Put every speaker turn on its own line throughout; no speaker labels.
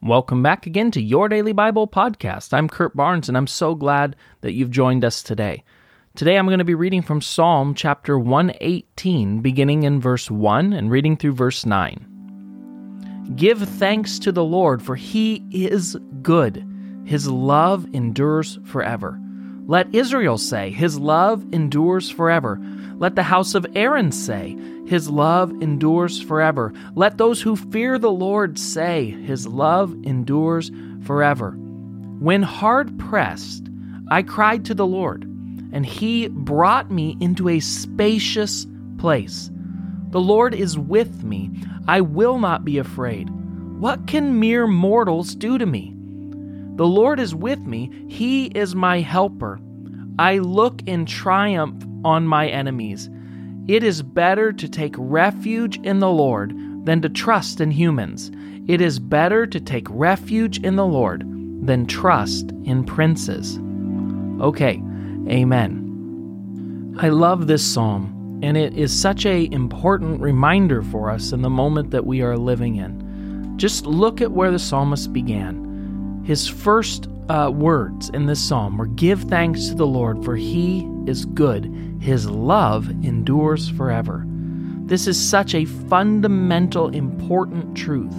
Welcome back again to Your Daily Bible Podcast. I'm Kurt Barnes, and I'm so glad that you've joined us today. Today I'm going to be reading from Psalm chapter 118, beginning in verse 1 and reading through verse 9. Give thanks to the Lord, for he is good. His love endures forever. Let Israel say, His love endures forever. Let the house of Aaron say, His love endures forever. Let those who fear the Lord say, His love endures forever. When hard pressed, I cried to the Lord, and He brought me into a spacious place. The Lord is with me. I will not be afraid. What can mere mortals do to me? The Lord is with me. He is my helper. I look in triumph on my enemies. It is better to take refuge in the Lord than to trust in humans. It is better to take refuge in the Lord than trust in princes. Okay, amen. I love this psalm, and it is such a important reminder for us in the moment that we are living in. Just look at where the psalmist began. His first uh, words in this psalm were Give thanks to the Lord, for he is good. His love endures forever. This is such a fundamental, important truth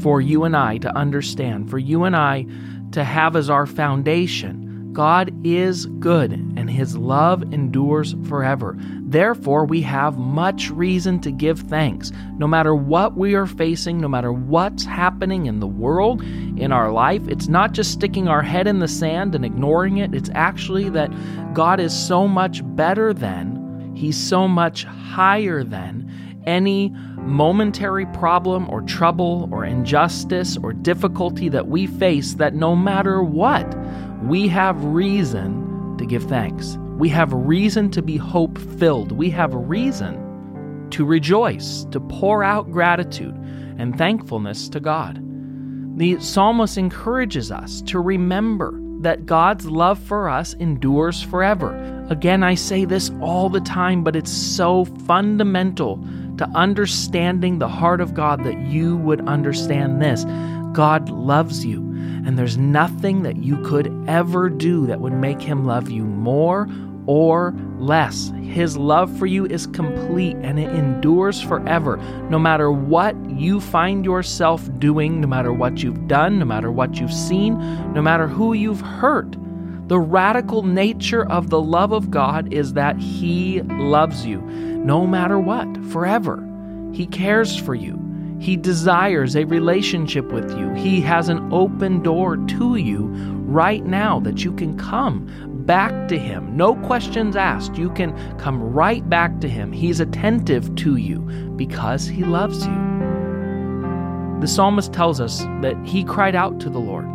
for you and I to understand, for you and I to have as our foundation God is good and his love endures forever. Therefore, we have much reason to give thanks. No matter what we are facing, no matter what's happening in the world, in our life, it's not just sticking our head in the sand and ignoring it. It's actually that God is so much better than, he's so much higher than any momentary problem or trouble or injustice or difficulty that we face that no matter what, we have reason to give thanks. We have reason to be hope filled. We have reason to rejoice, to pour out gratitude and thankfulness to God. The psalmist encourages us to remember that God's love for us endures forever. Again, I say this all the time, but it's so fundamental to understanding the heart of God that you would understand this. God loves you, and there's nothing that you could ever do that would make him love you more or less. His love for you is complete and it endures forever. No matter what you find yourself doing, no matter what you've done, no matter what you've seen, no matter who you've hurt, the radical nature of the love of God is that He loves you no matter what, forever. He cares for you. He desires a relationship with you. He has an open door to you right now that you can come back to Him. No questions asked. You can come right back to Him. He's attentive to you because He loves you. The psalmist tells us that he cried out to the Lord.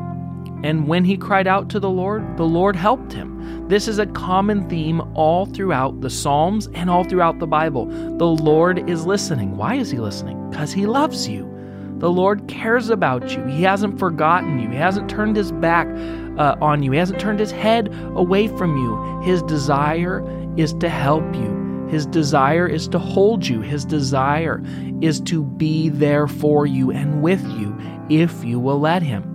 And when he cried out to the Lord, the Lord helped him. This is a common theme all throughout the Psalms and all throughout the Bible. The Lord is listening. Why is he listening? Because he loves you. The Lord cares about you. He hasn't forgotten you. He hasn't turned his back uh, on you. He hasn't turned his head away from you. His desire is to help you. His desire is to hold you. His desire is to be there for you and with you if you will let him.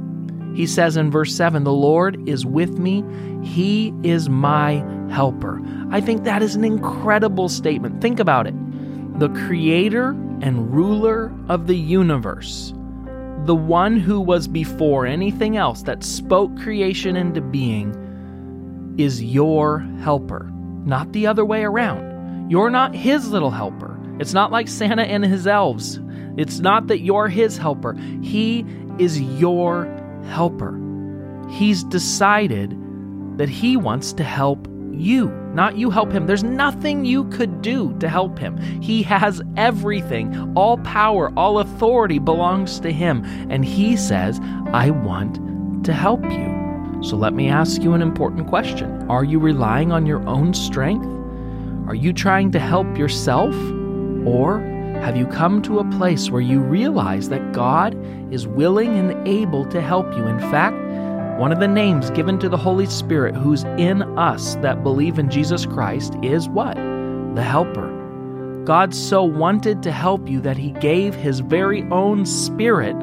He says in verse 7 The Lord is with me, He is my helper. I think that is an incredible statement. Think about it. The creator and ruler of the universe, the one who was before anything else that spoke creation into being, is your helper, not the other way around. You're not his little helper. It's not like Santa and his elves. It's not that you're his helper. He is your helper. He's decided that he wants to help you, not you help him. There's nothing you could do to help him. He has everything. All power, all authority belongs to him. And he says, I want to help you. So let me ask you an important question Are you relying on your own strength? Are you trying to help yourself? Or have you come to a place where you realize that God is willing and able to help you? In fact, one of the names given to the Holy Spirit who's in us that believe in Jesus Christ is what? The Helper. God so wanted to help you that He gave His very own Spirit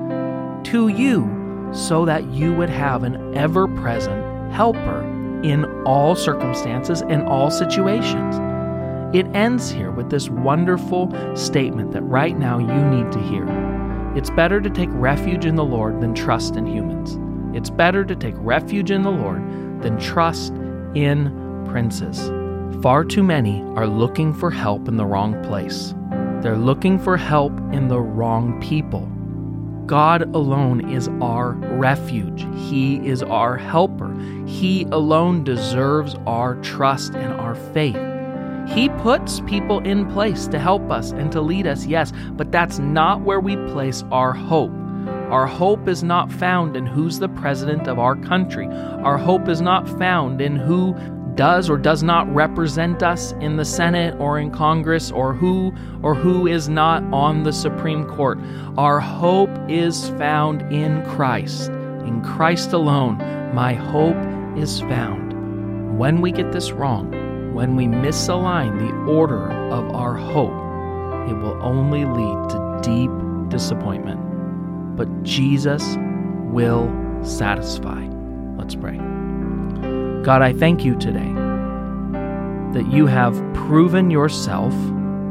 to you so that you would have an ever present helper in all circumstances and all situations. It ends here with this wonderful statement that right now you need to hear. It's better to take refuge in the Lord than trust in humans. It's better to take refuge in the Lord than trust in princes. Far too many are looking for help in the wrong place. They're looking for help in the wrong people. God alone is our refuge. He is our helper. He alone deserves our trust and our faith. He puts people in place to help us and to lead us, yes, but that's not where we place our hope. Our hope is not found in who's the president of our country. Our hope is not found in who does or does not represent us in the Senate or in Congress or who or who is not on the Supreme Court. Our hope is found in Christ. In Christ alone, my hope is found. When we get this wrong, when we misalign the order of our hope, it will only lead to deep disappointment. But Jesus will satisfy. Let's pray. God, I thank you today that you have proven yourself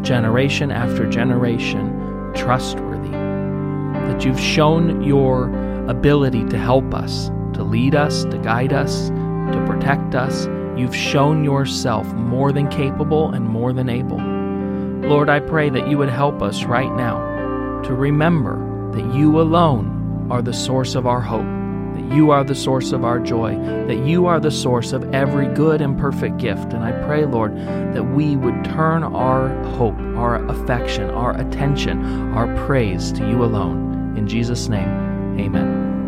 generation after generation trustworthy, that you've shown your ability to help us, to lead us, to guide us, to protect us. You've shown yourself more than capable and more than able. Lord, I pray that you would help us right now to remember that you alone are the source of our hope that you are the source of our joy, that you are the source of every good and perfect gift. And I pray, Lord, that we would turn our hope, our affection, our attention, our praise to you alone. In Jesus' name, amen.